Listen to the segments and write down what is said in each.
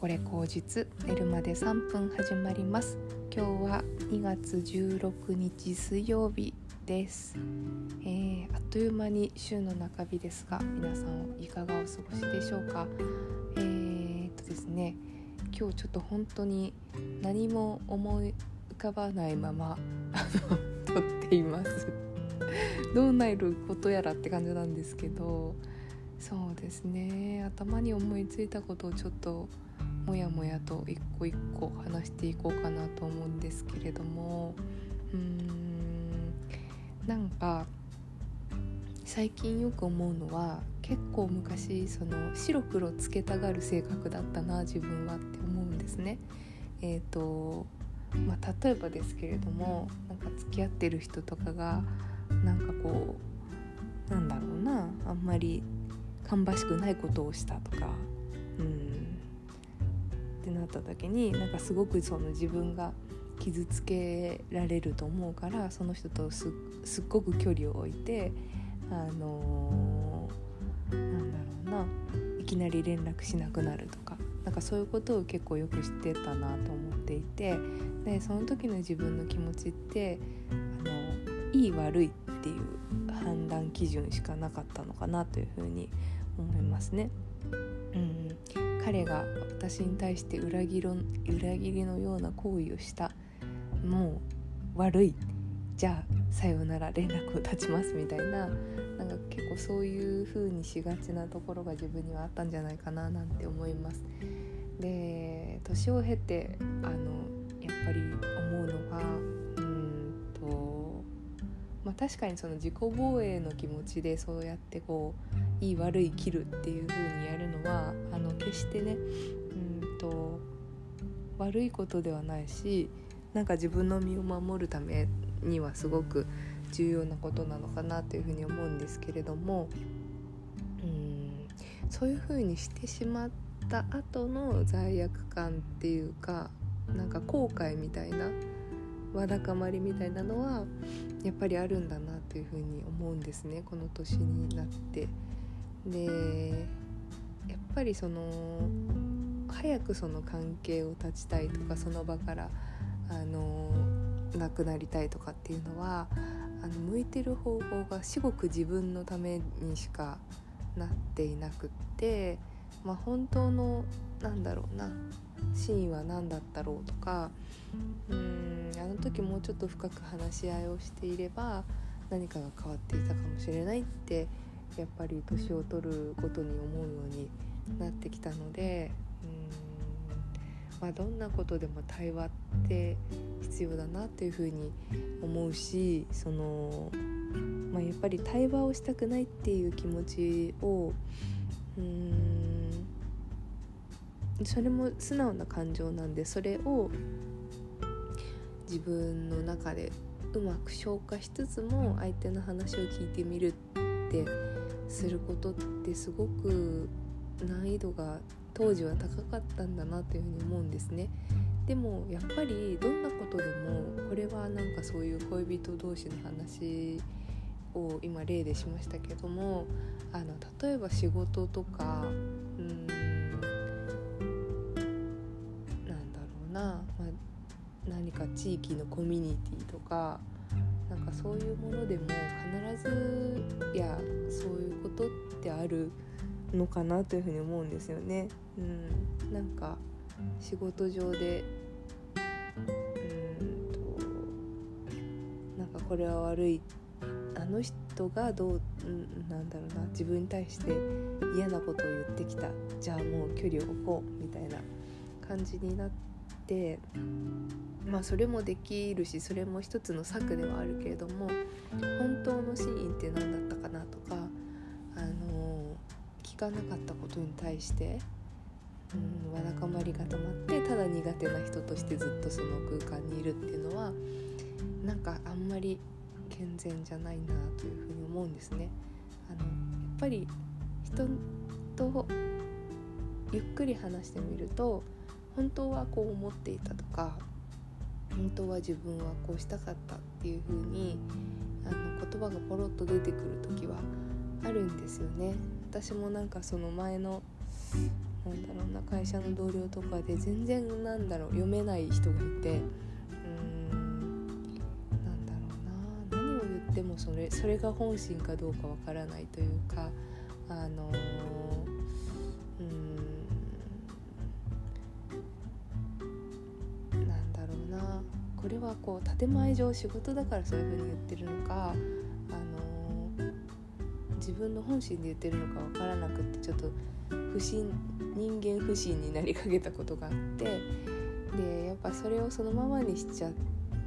これ口実寝るまで3分始まります。今日は2月16日水曜日です、えー、あっという間に週の中日ですが皆さんいかがお過ごしでしょうか？えー、っとですね今日ちょっと本当に何も思い浮かばないまま あの撮っています。どうなることやらって感じなんですけどそうですね。頭に思いついたことをちょっともやもやと一個一個話していこうかなと思うんですけれども。うーん。なんか最近よく思うのは結構昔その白黒つけたがる性格だったな自分はって思うんですね。えーとまあ、例えばですけれどもなんか付き合ってる人とかがなんかこうなんだろうなあんまり芳しくないことをしたとかうん。ってなった時になんかすごくその自分が傷つけられると思うからその人とすっごく距離を置いてあのー、なんだろうないきなり連絡しなくなるとかなんかそういうことを結構よく知ってたなと思っていてでその時の自分の気持ちってあのいい悪いっていう判断基準しかなかったのかなというふうに思いますね。うん、彼が私に対して裏切ろ裏切りのような行為をした。もう悪い。じゃあさようなら連絡を絶ちますみたいな。なんか結構そういう風にしがちなところが自分にはあったんじゃないかななんて思います。で年を経てあのやっぱり思うのがうんと、まあ、確かにその自己防衛の気持ちでそうやってこういい悪い切るっていう風にやるのはあの決してねと悪いことではないしなんか自分の身を守るためにはすごく重要なことなのかなというふうに思うんですけれどもうんそういうふうにしてしまった後の罪悪感っていうかなんか後悔みたいなわだかまりみたいなのはやっぱりあるんだなというふうに思うんですねこの年になって。でやっぱりその早くその関係を断ちたいとかその場からあのなくなりたいとかっていうのはあの向いてる方法が至極自分のためにしかなっていなくって、まあ、本当のなんだろうな真意は何だったろうとかうーんあの時もうちょっと深く話し合いをしていれば何かが変わっていたかもしれないってやっぱり年を取ることに思うようになってきたので、まあ、どんなことでも対話って必要だなっていうふうに思うしその、まあ、やっぱり対話をしたくないっていう気持ちをうんそれも素直な感情なんでそれを自分の中でうまく消化しつつも相手の話を聞いてみるってすることってすごく難易度が当時は高かったんだなというふうに思うんですね。でもやっぱりどんなことでもこれはなんかそういう恋人同士の話を今例でしましたけどもあの例えば仕事とかうんなんだろうな、まあ、何か地域のコミュニティとかなんかそういうものでも必ずいやそういうことってあるのかなというふに思うんですよね。うん、なんか仕事上でうんとなんかこれは悪い。あの人がどう、うん、なんだろうな。自分に対して嫌なことを言ってきた。じゃあもう距離を置こうみたいな感じになってまあそれもできるしそれも一つの策ではあるけれども本当の真意って何だったかなとか、聞かなかったことに対して、うん、わだかまりがたまってただ苦手な人としてずっとその空間にいるっていうのはなんかあんまり健全じゃないなというふうに思うんですね。あのやっぱり人とゆっくり話してみると本当はこう思っていたとか本当は自分はこうしたかったっていう風にあの言葉がポロッと出てくる時はあるんですよね。私もなんかその前のなんだろうな会社の同僚とかで全然なんだろう読めない人がいてうんなんだろうな何を言ってもそれそれが本心かどうかわからないというかあのうんなんだろうなこれはこう建前上仕事だからそういうふうに言ってるのか自分の本心で言ってるのかわからなくってちょっと不信人間不信になりかけたことがあってでやっぱそれをそのままにしちゃっ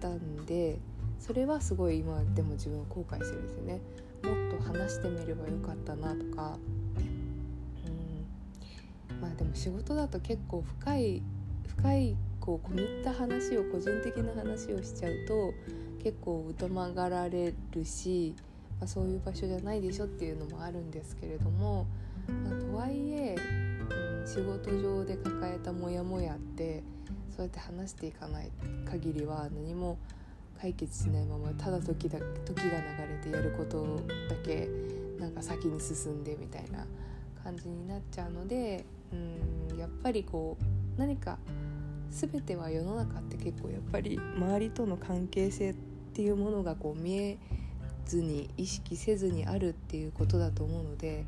たんでそれはすごい今でも自分後悔してるんですよね。もっと話してみればよかったなとか、うん、まあでも仕事だと結構深い深いこう込み入った話を個人的な話をしちゃうと結構疎まがられるし、まあ、そういう場所じゃないでしょっていうのもあるんですけれどもまあ、とはいえ、うん、仕事上で抱えたモヤモヤってそうやって話していかない限りは何も解決しないままただ時だ時が流れてやることだけなんか先に進んでみたいな感じになっちゃうのでうんやっぱりこう何か全ては世の中って結構やっぱり周りとの関係性っていうものがこう見えずに意識せずにあるっていうことだと思うので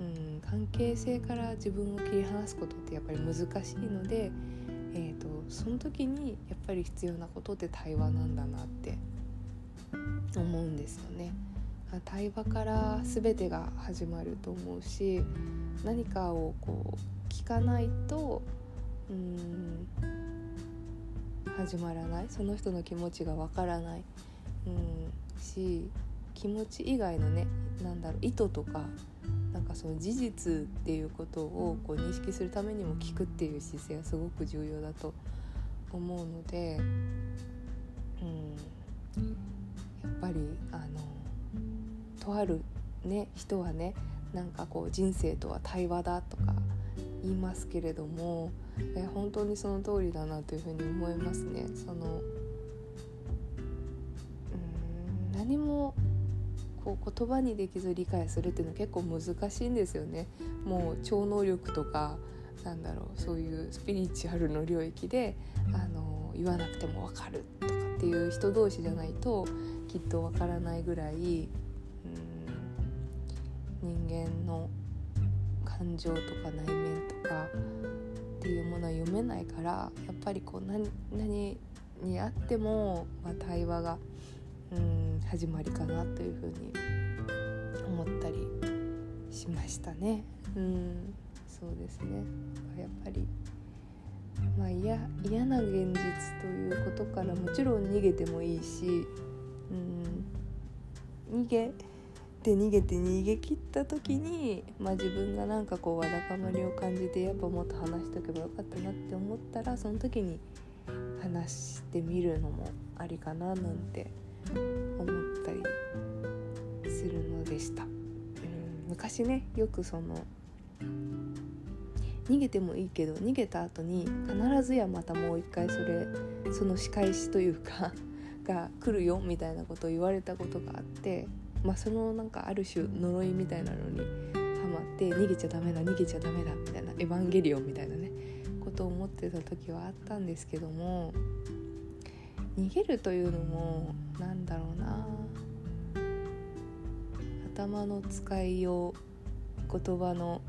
うん、関係性から自分を切り離すことってやっぱり難しいので、えーと、その時にやっぱり必要なことって対話なんだなって思うんですよね。対話から全てが始まると思うし何かをこう聞かないとうん始まらないその人の気持ちがわからない、うん、し気持ち以外のねなんだろう意図とかなんかその事実っていうことをこう認識するためにも聞くっていう姿勢はすごく重要だと思うので、うん、やっぱりあのとある、ね、人はねなんかこう人生とは対話だとか言いますけれどもえ本当にその通りだなというふうに思いますね。その言葉にできず理解するっていうのは結構難しいんですよね。もう超能力とかなんだろうそういうスピリチュアルの領域であの言わなくても分かるとかっていう人同士じゃないときっと分からないぐらい、うん、人間の感情とか内面とかっていうものは読めないからやっぱりこう何何にあっても、まあ、対話がうん始まりかなというふうに思ったりしましたね。うんそうですねやっぱりまあ嫌嫌な現実ということからもちろん逃げてもいいし、うん、逃げて逃げて逃げ切った時に、まあ、自分がなんかこうわだかまりを感じてやっぱもっと話しとけばよかったなって思ったらその時に話してみるのもありかななんて思ったりするのでした、うん、昔ねよくその逃げてもいいけど逃げた後に必ずやまたもう一回それその仕返しというか が来るよみたいなことを言われたことがあってまあそのなんかある種呪いみたいなのにハマって逃げちゃダメだ逃げちゃダメだみたいなエヴァンゲリオンみたいなねことを思ってた時はあったんですけども逃げるというのもなんだろうな。頭の使いよう言葉の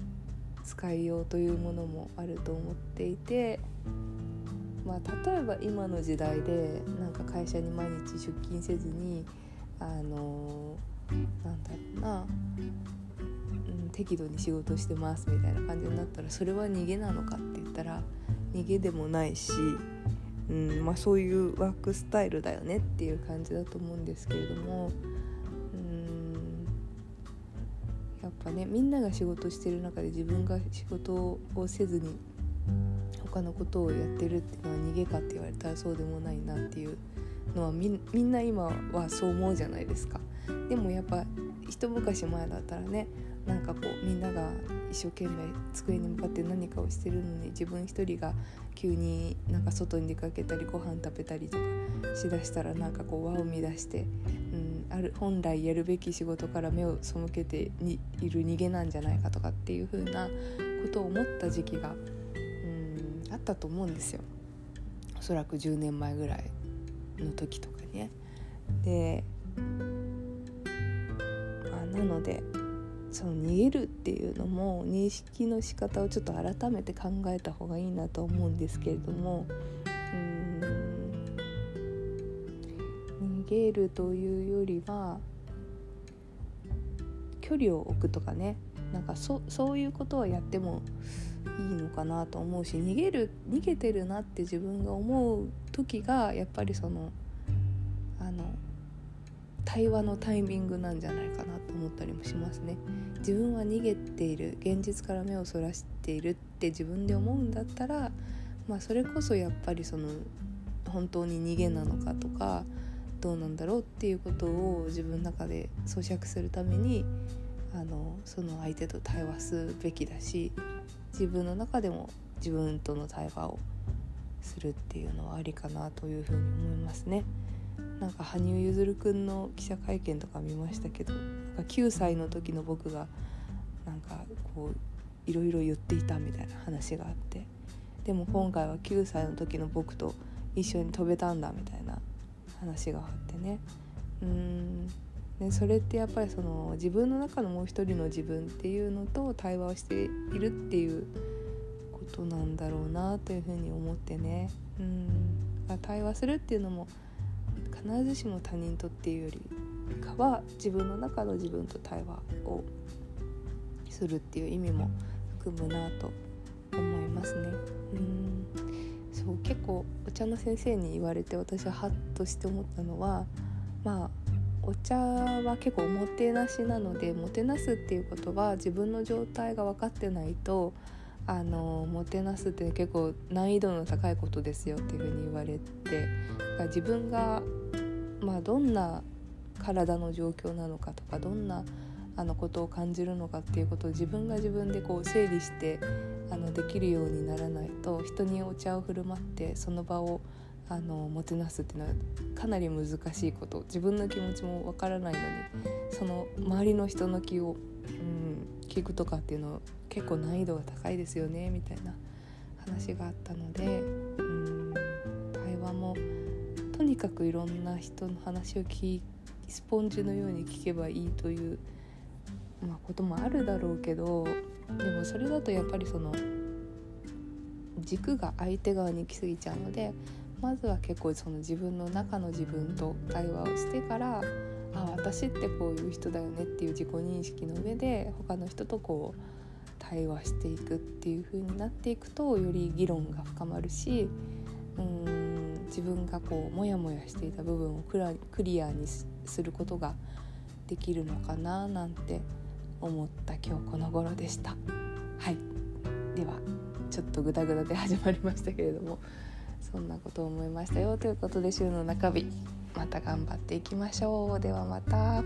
使いようというものもあると思っていてまあ例えば今の時代でなんか会社に毎日出勤せずにあのなんだろうな、うん、適度に仕事してますみたいな感じになったらそれは逃げなのかって言ったら逃げでもないしうんまあ、そういうワークスタイルだよねっていう感じだと思うんですけれどもうんやっぱねみんなが仕事してる中で自分が仕事をせずに他のことをやってるっていうのは逃げかって言われたらそうでもないなっていうのはみんな今はそう思うじゃないですか。でもやっぱ一昔前だったらねなんかこうみんなが一生懸命机に向かって何かをしてるのに自分一人が急になんか外に出かけたりご飯食べたりとかしだしたらなんかこう輪を乱して、うん、ある本来やるべき仕事から目を背けてにいる逃げなんじゃないかとかっていう風なことを思った時期がうんあったと思うんですよおそらく10年前ぐらいの時とかね。でなのでその逃げるっていうのも認識の仕方をちょっと改めて考えた方がいいなと思うんですけれどもうん逃げるというよりは距離を置くとかねなんかそそういうことはやってもいいのかなと思うし逃げる逃げてるなって自分が思う時がやっぱりそのあの対話のタイミングなんじゃないかなと思ったりもしますね。自分は逃げている現実から目をそらしているって自分で思うんだったら、まあ、それこそやっぱりその本当に逃げなのかとかどうなんだろうっていうことを自分の中で咀嚼するためにあのその相手と対話すべきだし自分の中でも自分との対話をするっていうのはありかなというふうに思いますね。なんか羽生結弦くんの記者会見とか見ましたけどなんか9歳の時の僕がなんかこういろいろ言っていたみたいな話があってでも今回は9歳の時の僕と一緒に飛べたんだみたいな話があってね。うん。でそれってやっぱりその自分の中のもう一人の自分っていうのと対話をしているっていうことなんだろうなというふうに思ってね。うん。対話するっていうのも必ずしも他人とっていうよりかは自分の中の自分と対話をするっていう意味も含むなと思いますね。うんそう結構お茶の先生に言われて私はハッとして思ったのはまあお茶は結構おもてなしなのでもてなすっていうことは自分の状態が分かってないとあのもてなすって結構難易度の高いことですよっていうふうに言われて自分がまあ、どんな体の状況なのかとかどんなあのことを感じるのかっていうことを自分が自分でこう整理してあのできるようにならないと人にお茶を振る舞ってその場をあのもてなすっていうのはかなり難しいこと。自分の気持ちもわからないのにその周りの人の気を、うん、聞くとかっていうのは結構難易度が高いですよねみたいな話があったので、にかくいろんな人の話を聞スポンジのように聞けばいいという、まあ、こともあるだろうけどでもそれだとやっぱりその軸が相手側に行き過ぎちゃうのでまずは結構その自分の中の自分と会話をしてからあ私ってこういう人だよねっていう自己認識の上で他の人とこう対話していくっていう風になっていくとより議論が深まるし自分がこうモヤモヤしていた部分をクリアにすることができるのかななんて思った今日この頃でした。はい。ではちょっとグダグダで始まりましたけれどもそんなことを思いましたよということで週の中日また頑張っていきましょう。ではまた。